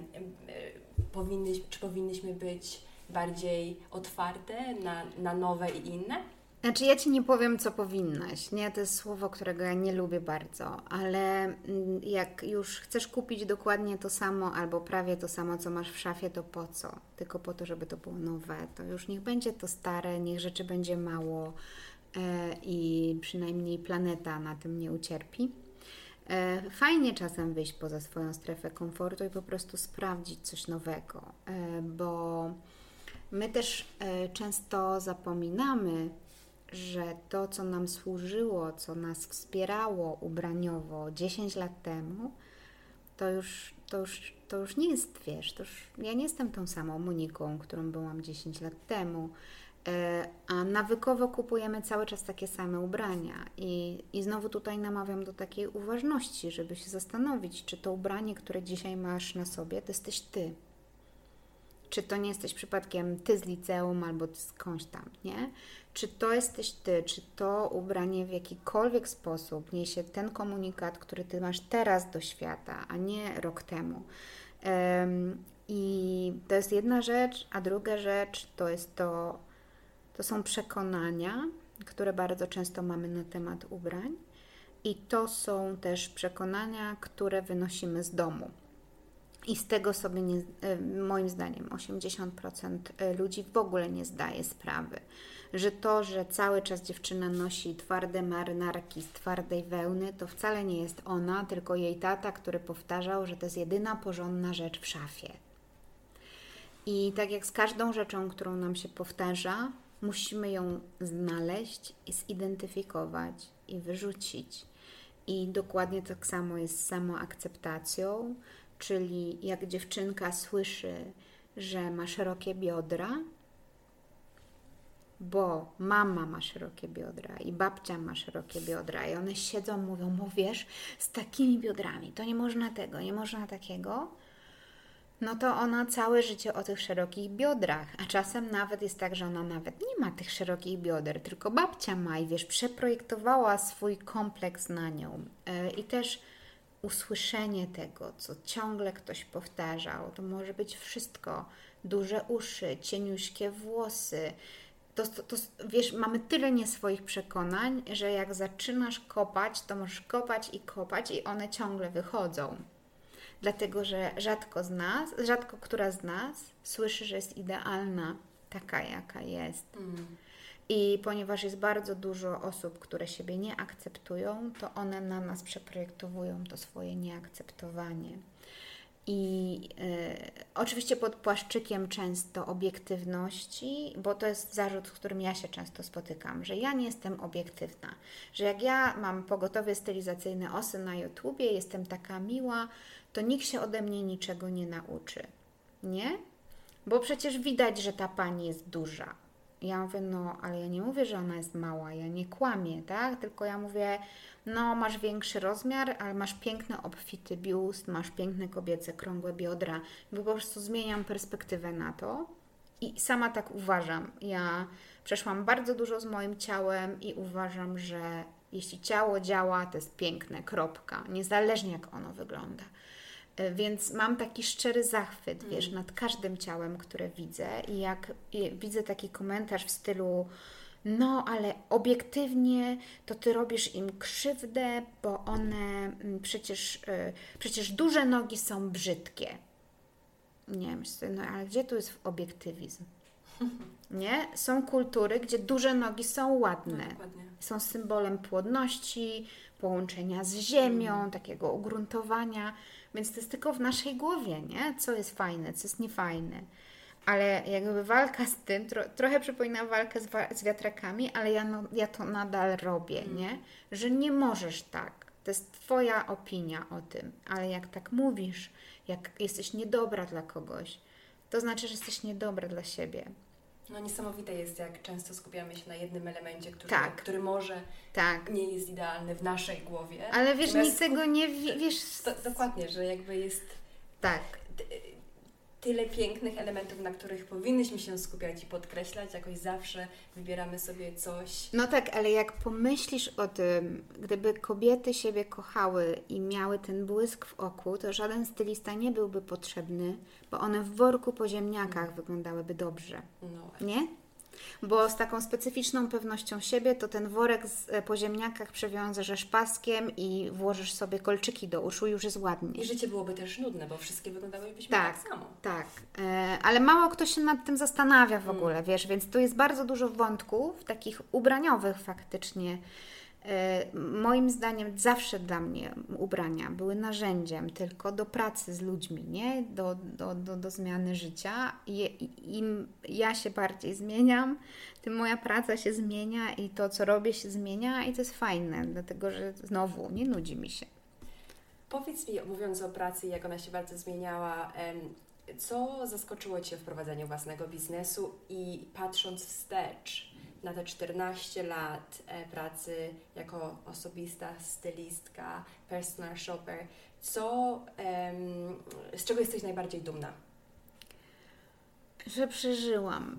czy powinnyśmy być bardziej otwarte na, na nowe i inne? Znaczy, ja ci nie powiem, co powinnaś. Nie, to jest słowo, którego ja nie lubię bardzo, ale mm, jak już chcesz kupić dokładnie to samo albo prawie to samo, co masz w szafie, to po co? Tylko po to, żeby to było nowe. To już niech będzie to stare, niech rzeczy będzie mało e, i przynajmniej planeta na tym nie ucierpi. E, fajnie czasem wyjść poza swoją strefę komfortu i po prostu sprawdzić coś nowego, e, bo my też często zapominamy, że to, co nam służyło, co nas wspierało ubraniowo 10 lat temu, to już, to już, to już nie jest, wiesz, to już, ja nie jestem tą samą Moniką, którą byłam 10 lat temu, e, a nawykowo kupujemy cały czas takie same ubrania. I, I znowu tutaj namawiam do takiej uważności, żeby się zastanowić, czy to ubranie, które dzisiaj masz na sobie, to jesteś ty. Czy to nie jesteś przypadkiem ty z liceum albo ty skądś tam, nie? czy to jesteś ty, czy to ubranie w jakikolwiek sposób niesie ten komunikat, który ty masz teraz do świata, a nie rok temu. Um, I to jest jedna rzecz, a druga rzecz to jest to, to są przekonania, które bardzo często mamy na temat ubrań. I to są też przekonania, które wynosimy z domu. I z tego sobie, nie, e, moim zdaniem, 80% e, ludzi w ogóle nie zdaje sprawy że to, że cały czas dziewczyna nosi twarde marynarki z twardej wełny, to wcale nie jest ona, tylko jej tata, który powtarzał, że to jest jedyna porządna rzecz w szafie. I tak jak z każdą rzeczą, którą nam się powtarza, musimy ją znaleźć i zidentyfikować i wyrzucić. I dokładnie tak samo jest z samoakceptacją, czyli jak dziewczynka słyszy, że ma szerokie biodra, bo mama ma szerokie biodra i babcia ma szerokie biodra i one siedzą, mówią, mu wiesz, z takimi biodrami, to nie można tego, nie można takiego, no to ona całe życie o tych szerokich biodrach, a czasem nawet jest tak, że ona nawet nie ma tych szerokich bioder, tylko babcia ma i wiesz, przeprojektowała swój kompleks na nią. Yy, i też usłyszenie tego, co ciągle ktoś powtarzał, to może być wszystko, duże uszy, cieniuśkie włosy, to, to, to, wiesz, mamy tyle nie swoich przekonań, że jak zaczynasz kopać, to możesz kopać i kopać i one ciągle wychodzą. Dlatego, że rzadko z nas, rzadko która z nas słyszy, że jest idealna taka, jaka jest. Mm. I ponieważ jest bardzo dużo osób, które siebie nie akceptują, to one na nas przeprojektowują to swoje nieakceptowanie. I y, oczywiście pod płaszczykiem często obiektywności, bo to jest zarzut, z którym ja się często spotykam, że ja nie jestem obiektywna, że jak ja mam pogotowie stylizacyjne osy na YouTubie, jestem taka miła, to nikt się ode mnie niczego nie nauczy. Nie? Bo przecież widać, że ta pani jest duża. Ja mówię, no, ale ja nie mówię, że ona jest mała, ja nie kłamię, tak? Tylko ja mówię, no masz większy rozmiar, ale masz piękny obfity biust, masz piękne kobiece krągłe biodra. Bo po prostu zmieniam perspektywę na to i sama tak uważam. Ja przeszłam bardzo dużo z moim ciałem i uważam, że jeśli ciało działa, to jest piękne, kropka, niezależnie jak ono wygląda. E, Więc mam taki szczery zachwyt, wiesz, nad każdym ciałem, które widzę i jak widzę taki komentarz w stylu no, ale obiektywnie to ty robisz im krzywdę, bo one mm, przecież, y, przecież duże nogi są brzydkie. Nie, myślę, no ale gdzie tu jest obiektywizm? Nie? Są kultury, gdzie duże nogi są ładne. Dokładnie. Są symbolem płodności, połączenia z ziemią, takiego ugruntowania. Więc to jest tylko w naszej głowie, nie? Co jest fajne, co jest niefajne. Ale jakby walka z tym tro, trochę przypomina walkę z, wa- z wiatrakami, ale ja, no, ja to nadal robię, nie? Że nie możesz tak. To jest Twoja opinia o tym, ale jak tak mówisz, jak jesteś niedobra dla kogoś, to znaczy, że jesteś niedobra dla siebie. No niesamowite jest, jak często skupiamy się na jednym elemencie, który, Tak. który może Tak. nie jest idealny w naszej głowie. Ale wiesz, tego nie wie, wiesz. To, dokładnie, że jakby jest Tak. Tyle pięknych elementów, na których powinnyśmy się skupiać i podkreślać, jakoś zawsze wybieramy sobie coś. No tak, ale jak pomyślisz o tym, gdyby kobiety siebie kochały i miały ten błysk w oku, to żaden stylista nie byłby potrzebny, bo one w worku po ziemniakach wyglądałyby dobrze. No, Nie? Bo z taką specyficzną pewnością siebie, to ten worek z, e, po ziemniakach przewiążesz paskiem i włożysz sobie kolczyki do uszu, już jest ładnie. I życie byłoby też nudne, bo wszystkie wyglądałybyśmy Tak, tak samo. tak. E, ale mało kto się nad tym zastanawia w ogóle, wiesz, więc tu jest bardzo dużo wątków, takich ubraniowych faktycznie. E, moim zdaniem zawsze dla mnie ubrania były narzędziem tylko do pracy z ludźmi, nie? Do, do, do, do zmiany życia. I, Im ja się bardziej zmieniam, tym moja praca się zmienia i to, co robię, się zmienia i to jest fajne, dlatego że znowu nie nudzi mi się. Powiedz mi, mówiąc o pracy, jak ona się bardzo zmieniała, co zaskoczyło Cię w prowadzeniu własnego biznesu i patrząc wstecz na te 14 lat e, pracy jako osobista stylistka, personal shopper, co, z czego jesteś najbardziej dumna? Że przeżyłam.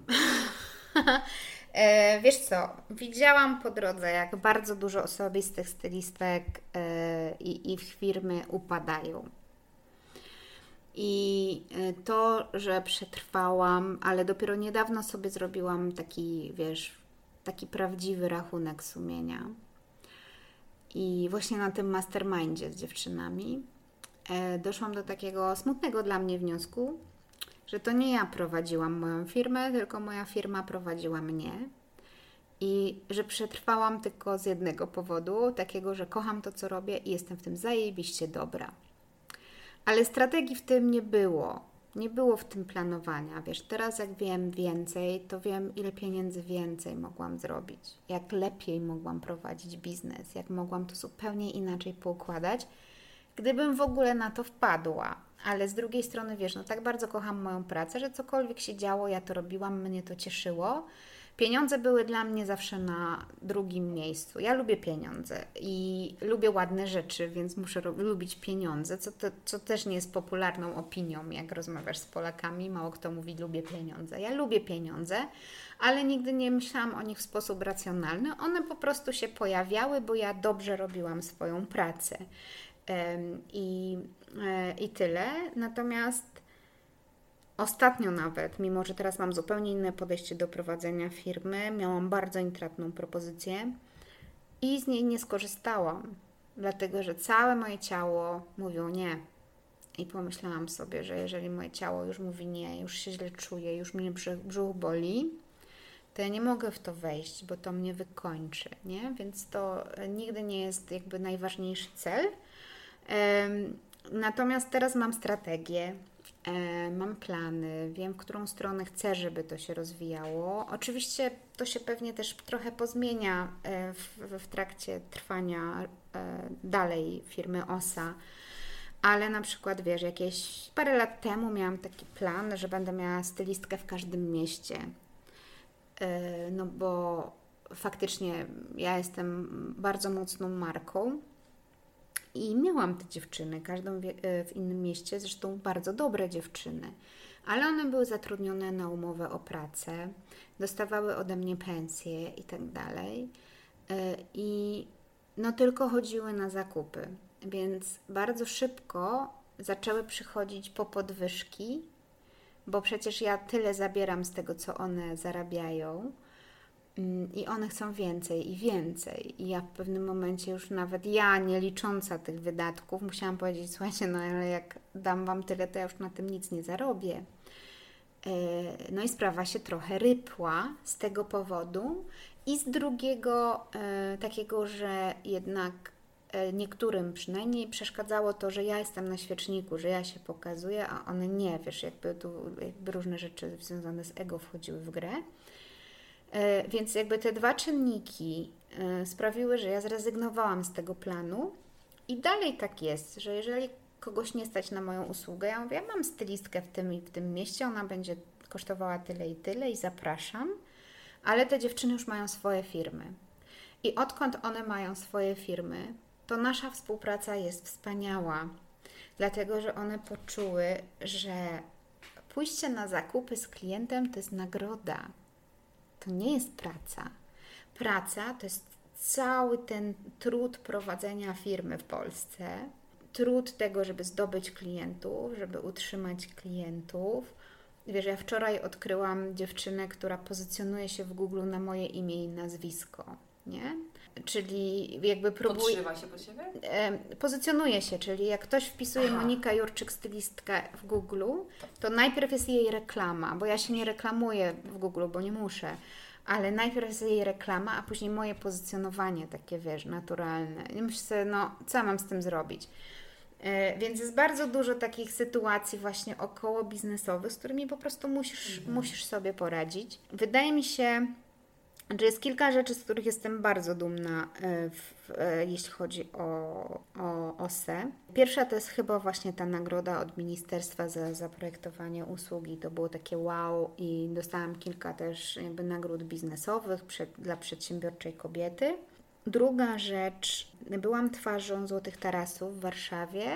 e, wiesz co, widziałam po drodze, jak bardzo dużo osobistych stylistek e, i ich firmy upadają. I to, że przetrwałam, ale dopiero niedawno sobie zrobiłam taki, wiesz, taki prawdziwy rachunek sumienia. I właśnie na tym mastermindzie z dziewczynami e, doszłam do takiego smutnego dla mnie wniosku, że to nie ja prowadziłam moją firmę, tylko moja firma prowadziła mnie. I że przetrwałam tylko z jednego powodu, takiego, że kocham to, co robię i jestem w tym zajebiście dobra. Ale strategii w tym nie było. Nie było w tym planowania. Wiesz, teraz jak wiem więcej, to wiem, ile pieniędzy więcej mogłam zrobić, jak lepiej mogłam prowadzić biznes, jak mogłam to zupełnie inaczej poukładać, gdybym w ogóle na to wpadła. Ale z drugiej strony, wiesz, no tak bardzo kocham moją pracę, że cokolwiek się działo, ja to robiłam, mnie to cieszyło. Pieniądze były dla mnie zawsze na drugim miejscu. Ja lubię pieniądze i lubię ładne rzeczy, więc muszę lubić pieniądze, co, to, co też nie jest popularną opinią, jak rozmawiasz z Polakami. Mało kto mówi, lubię pieniądze. Ja lubię pieniądze, ale nigdy nie myślałam o nich w sposób racjonalny. One po prostu się pojawiały, bo ja dobrze robiłam swoją pracę. I, e, I tyle. Natomiast ostatnio nawet, mimo że teraz mam zupełnie inne podejście do prowadzenia firmy, miałam bardzo intratną propozycję i z niej nie skorzystałam, dlatego że całe moje ciało mówiło nie. I pomyślałam sobie, że jeżeli moje ciało już mówi nie, już się źle czuję, już mnie brzuch, brzuch boli, to ja nie mogę w to wejść, bo to mnie wykończy, nie? Więc to e, nigdy nie jest jakby najważniejszy cel. Natomiast teraz mam strategię, mam plany, wiem, w którą stronę chcę, żeby to się rozwijało. Oczywiście to się pewnie też trochę pozmienia e, w, w trakcie trwania e, dalej firmy OSA. Ale na przykład, wiesz, jakieś parę lat temu miałam taki plan, że będę miała stylistkę w każdym mieście. E, No bo faktycznie ja jestem bardzo mocną marką i miałam te dziewczyny, każdą e, w innym mieście, zresztą bardzo dobre dziewczyny, ale one były zatrudnione na umowę o pracę, dostawały ode mnie pensje i tak dalej. E, I no tylko chodziły na zakupy, więc bardzo szybko zaczęły przychodzić po podwyżki, bo przecież ja tyle zabieram z tego, co one zarabiają. Mm, I one chcą więcej i więcej. I ja w pewnym momencie już nawet ja, nie licząca tych wydatków, musiałam powiedzieć: Słuchajcie, no ale jak dam Wam tyle, to ja już na tym nic nie zarobię. E, no i sprawa się trochę rypła z tego powodu. I z drugiego, e, takiego, że jednak e, niektórym przynajmniej przeszkadzało to, że ja jestem na świeczniku, że ja się pokazuję, a one nie, wiesz, jakby tu jakby różne rzeczy związane z ego wchodziły w grę. E, więc jakby te dwa czynniki e, sprawiły, że ja zrezygnowałam z tego planu. I dalej tak jest, że jeżeli kogoś nie stać na moją usługę, ja mówię, ja mam stylistkę w tym i w tym mieście, ona będzie kosztowała tyle i tyle i zapraszam, ale te dziewczyny już mają swoje firmy. I odkąd one mają swoje firmy, to nasza współpraca jest wspaniała, dlatego że one poczuły, że pójście na zakupy z klientem to jest nagroda to nie jest praca. Praca to jest cały ten trud prowadzenia firmy w Polsce, trud tego, żeby zdobyć klientów, żeby utrzymać klientów. Wiesz, ja wczoraj odkryłam dziewczynę, która pozycjonuje się w Google na moje imię i nazwisko, nie? Czyli jakby próbuje... Podszywa się pod siebie? pozycjonuje się, czyli jak ktoś wpisuje Aha. Monika Jurczyk stylistka w Google, to najpierw jest jej reklama, bo ja się nie reklamuję w Google, bo nie muszę, ale najpierw jest jej reklama, a później moje pozycjonowanie takie, wiesz, naturalne. I myślę no, co mam z tym zrobić? E, więc jest bardzo dużo takich sytuacji właśnie około biznesowych, z którymi po prostu musisz, mhm. musisz sobie poradzić. Wydaje mi się, że jest kilka rzeczy, z których jestem bardzo dumna, e, w, e, jeśli chodzi o, o OSE. Pierwsza to jest chyba właśnie ta nagroda od ministerstwa za zaprojektowanie usługi. To było takie wow i dostałam kilka też jakby nagród biznesowych przed, dla przedsiębiorczej kobiety. Druga rzecz, byłam twarzą Złotych Tarasów w Warszawie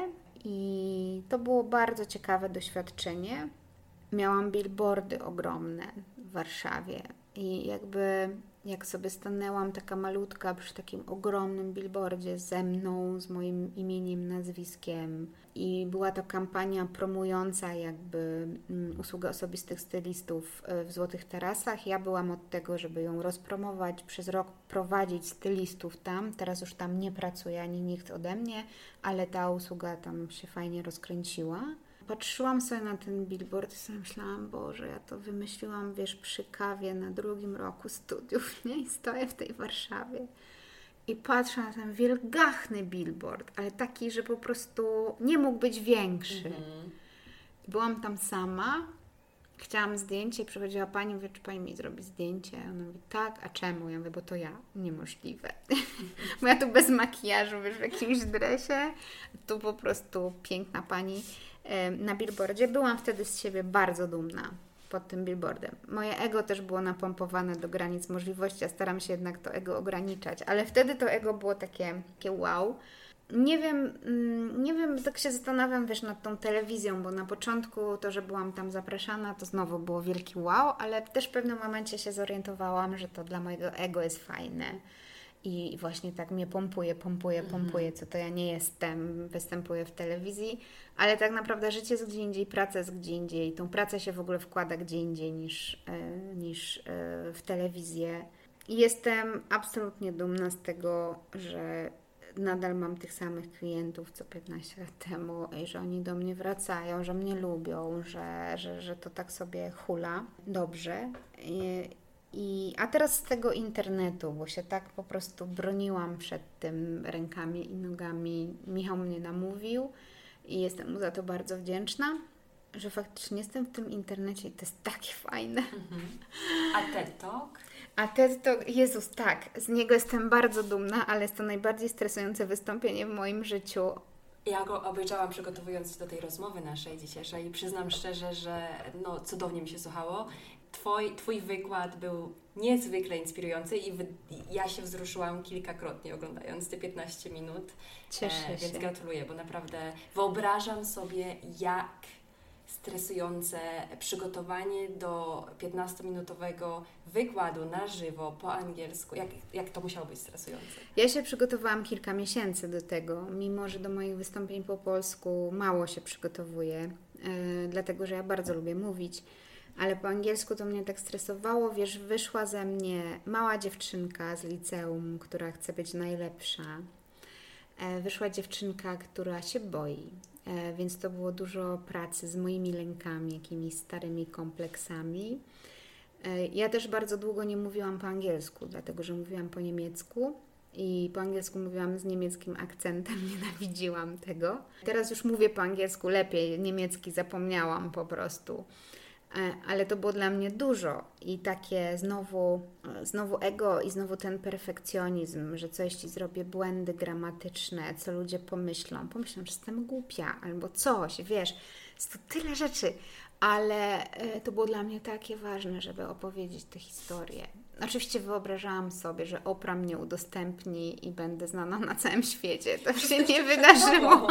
i to było bardzo ciekawe doświadczenie. Miałam billboardy ogromne w Warszawie i jakby jak sobie stanęłam taka malutka przy takim ogromnym billboardzie ze mną, z moim imieniem, nazwiskiem i była to kampania promująca jakby mm, usługę osobistych stylistów e, w Złotych Tarasach. Ja byłam od tego, żeby ją rozpromować, przez rok prowadzić stylistów tam. Teraz już tam nie pracuje ani nikt ode mnie, ale ta usługa tam się fajnie rozkręciła patrzyłam sobie na ten billboard i sobie myślałam, Boże, ja to wymyśliłam, wiesz, przy kawie na drugim roku studiów, nie? I stoję w tej Warszawie i patrzę na ten wielgachny billboard, ale taki, że po prostu nie mógł być większy. Mhm. Byłam tam sama, chciałam zdjęcie i przychodziła pani, mówi, czy pani mi zrobi zdjęcie? Ona mówi, tak, a czemu? Ja mówię, bo to ja. Niemożliwe. bo ja tu bez makijażu, wiesz, w jakimś dresie. Tu po prostu piękna pani na billboardzie. Byłam wtedy z siebie bardzo dumna pod tym billboardem. Moje ego też było napompowane do granic możliwości, a staram się jednak to ego ograniczać, ale wtedy to ego było takie, takie wow. Nie wiem, mm, nie wiem, tak się zastanawiam, wiesz, nad tą telewizją, bo na początku to, że byłam tam zapraszana, to znowu było wielki wow, ale też w pewnym momencie się zorientowałam, że to dla mojego ego jest fajne i właśnie tak mnie pompuje, pompuje, mhm. pompuje, co to ja nie jestem, występuję w telewizji, ale tak naprawdę życie jest gdzie indziej, praca jest gdzie indziej, tą pracę się w ogóle wkłada gdzie indziej niż, e, niż e, w telewizję. I jestem absolutnie dumna z tego, że nadal mam tych samych klientów co 15 lat temu i że oni do mnie wracają, że mnie lubią, że, że, że to tak sobie hula dobrze. I, i, a teraz z tego internetu, bo się tak po prostu broniłam przed tym rękami i nogami. Michał mnie namówił i jestem mu za to bardzo wdzięczna, że faktycznie jestem w tym internecie i to jest takie fajne. Mhm. A TED Talk? A TED Talk, Jezus, tak, z niego jestem bardzo dumna, ale jest to najbardziej stresujące wystąpienie w moim życiu. Ja go obejrzałam przygotowując się do tej rozmowy naszej dzisiejszej i przyznam szczerze, że no, cudownie mi się słuchało twoj, twój wykład był niezwykle inspirujący i wy, ja się wzruszyłam kilkakrotnie oglądając te 15 minut. Cieszę e, Więc gratuluję, bo naprawdę wyobrażam sobie, jak stresujące przygotowanie do 15-minutowego wykładu na żywo po angielsku? Jak, jak to musiało być stresujące? Ja się przygotowałam kilka miesięcy do tego, mimo że do moich wystąpień po polsku mało się przygotowuję, yy, dlatego że ja bardzo lubię mówić ale po angielsku to mnie tak stresowało. Wiesz, wyszła ze mnie mała dziewczynka z liceum, która chce być najlepsza. E, wyszła dziewczynka, która się boi, e, więc to było dużo pracy z moimi lękami, jakimiś starymi kompleksami. E, ja też bardzo długo nie mówiłam po angielsku, dlatego że mówiłam po niemiecku i po angielsku mówiłam z niemieckim akcentem, nienawidziłam tego. Teraz już mówię po angielsku lepiej, niemiecki zapomniałam po prostu. E, ale to było dla mnie dużo i takie znowu, e, znowu ego i znowu ten perfekcjonizm, że coś ci zrobię, błędy gramatyczne, co ludzie pomyślą. Pomyślą, że jestem głupia albo coś, wiesz, jest to tyle rzeczy, ale e, to było dla mnie takie ważne, żeby opowiedzieć tę historię. Oczywiście wyobrażałam sobie, że Opra mnie udostępni i będę znana na całym świecie. To się nie wydarzyło.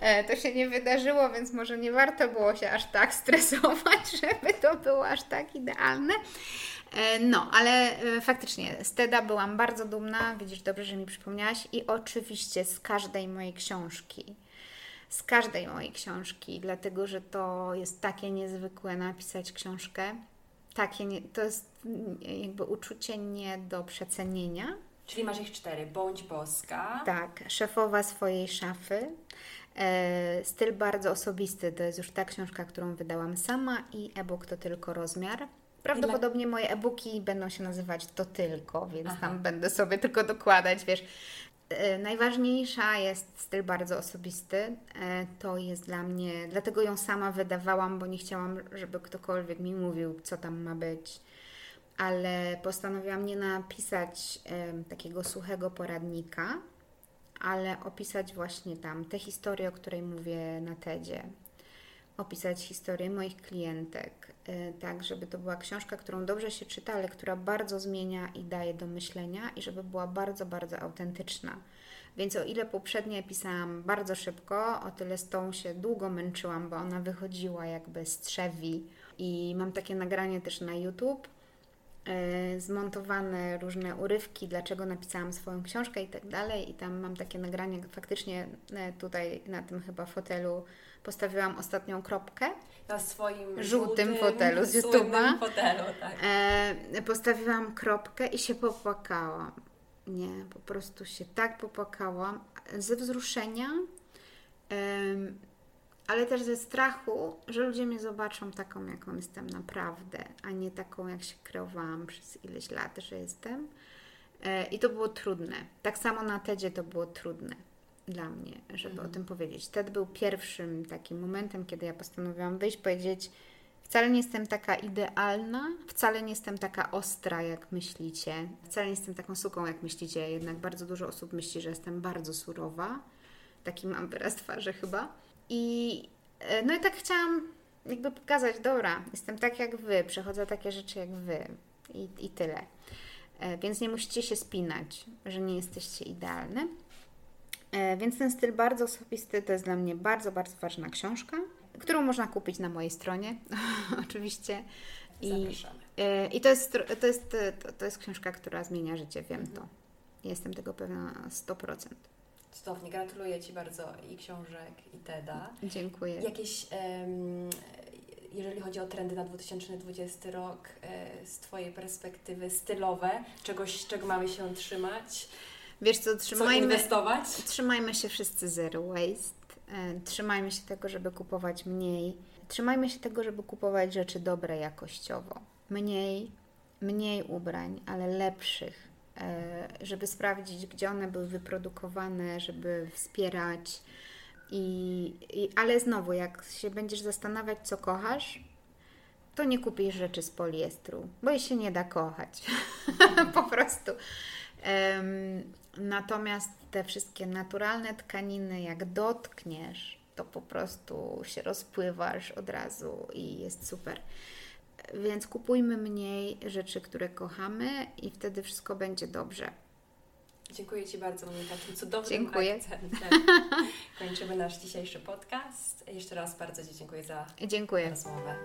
E, to się nie wydarzyło, więc może nie warto było się aż tak stresować, żeby to było aż tak idealne. E, no, ale e, faktycznie z TEDa byłam bardzo dumna. Widzisz, dobrze, że mi przypomniałaś. I oczywiście z każdej mojej książki z każdej mojej książki, dlatego że to jest takie niezwykłe napisać książkę takie, nie, to jest jakby uczucie nie do przecenienia. Czyli masz ich cztery. Bądź boska. Tak, szefowa swojej szafy. E, styl bardzo osobisty. To jest już ta książka, którą wydałam sama i e-book to tylko rozmiar. Prawdopodobnie moje e-booki będą się nazywać to tylko, więc Aha. tam będę sobie tylko dokładać, wiesz, najważniejsza jest styl bardzo osobisty. E, to jest dla mnie, dlatego ją sama wydawałam, bo nie chciałam, żeby ktokolwiek mi mówił, co tam ma być. Ale postanowiłam nie napisać takiego suchego poradnika, ale opisać właśnie tam tę historię, o której mówię na TEDzie. Opisać historię moich klientek, E, tak, żeby to była książka, którą dobrze się czyta, ale która bardzo zmienia i daje do myślenia i żeby była bardzo, bardzo autentyczna. Więc o ile poprzednie pisałam bardzo szybko, o tyle z tą się długo męczyłam, bo ona wychodziła jakby z trzewi. I mam takie nagranie też na YouTube, yy, zmontowane różne urywki, dlaczego napisałam swoją książkę i tak dalej. I tam mam takie nagranie, faktycznie e, tutaj na tym chyba fotelu postawiłam ostatnią kropkę. Na swoim żółtym, żółtym fotelu z YouTube'a. fotelu, tak. E, postawiłam kropkę i się popłakałam. Nie, po prostu się tak popłakałam ze wzruszenia, ale też ze strachu, że ludzie mnie zobaczą taką, jaką jestem naprawdę, a nie taką, jak się kreowałam przez ileś lat, że jestem. E, I to było trudne. Tak samo na TEDzie to było trudne dla mnie, żeby mhm. o tym powiedzieć. Ted był pierwszym takim momentem, kiedy ja postanowiłam wyjść, powiedzieć, wcale nie jestem taka idealna, wcale nie jestem taka ostra, jak myślicie, wcale nie jestem taką suką, jak myślicie, jednak bardzo dużo osób myśli, że jestem bardzo surowa. Taki mam wyraz twarzy chyba. I e, no i tak chciałam jakby pokazać, dobra, jestem tak jak wy, przechodzę takie rzeczy jak wy i, i tyle. E, więc nie musicie się spinać, że nie jesteście idealne. E, więc ten styl bardzo osobisty to jest dla mnie bardzo, bardzo ważna książka, którą można kupić na mojej stronie, oczywiście. I, e, I to jest, to, jest, to, jest książka, która zmienia życie, wiem mhm. to. Jestem tego pewna na 100%. Cudownie, gratuluję Ci bardzo i książek, i TEDa. Dziękuję. Jakieś, um, jeżeli chodzi o trendy na 2020 rok, e, z Twojej perspektywy stylowe, czegoś, czego mamy się trzymać? Wiesz co, trzymajmy, co inwestować? trzymajmy się wszyscy zero waste. E, trzymajmy się tego, żeby kupować mniej. Trzymajmy się tego, żeby kupować rzeczy dobre jakościowo. Mniej, mniej ubrań, ale lepszych, e, żeby sprawdzić, gdzie one były wyprodukowane, żeby wspierać. I, i, ale znowu, jak się będziesz zastanawiać, co kochasz, to nie kupisz rzeczy z poliestru, bo jej się nie da kochać. po prostu. Natomiast te wszystkie naturalne tkaniny, jak dotkniesz, to po prostu się rozpływasz od razu i jest super. Więc kupujmy mniej rzeczy, które kochamy, i wtedy wszystko będzie dobrze. Dziękuję Ci bardzo, Monika, tym cudownym Dziękuję. akcentem. Kończymy nasz dzisiejszy podcast. Jeszcze raz bardzo Ci dziękuję za Dziękuję. rozmowę.